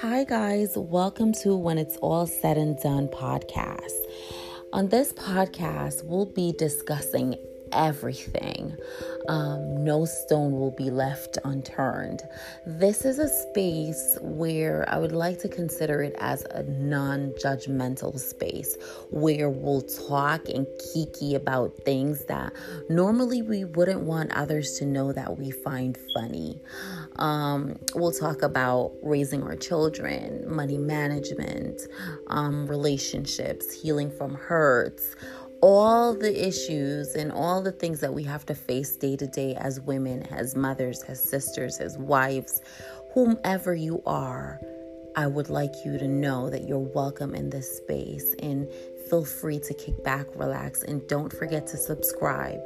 Hi, guys. Welcome to When It's All Said and Done podcast. On this podcast, we'll be discussing everything. Um, no stone will be left unturned. This is a space where I would like to consider it as a non judgmental space where we'll talk and kiki about things that normally we wouldn't want others to know that we find funny. Um, we'll talk about raising our children, money management, um, relationships, healing from hurts all the issues and all the things that we have to face day to day as women, as mothers, as sisters, as wives, whomever you are, I would like you to know that you're welcome in this space and feel free to kick back, relax, and don't forget to subscribe.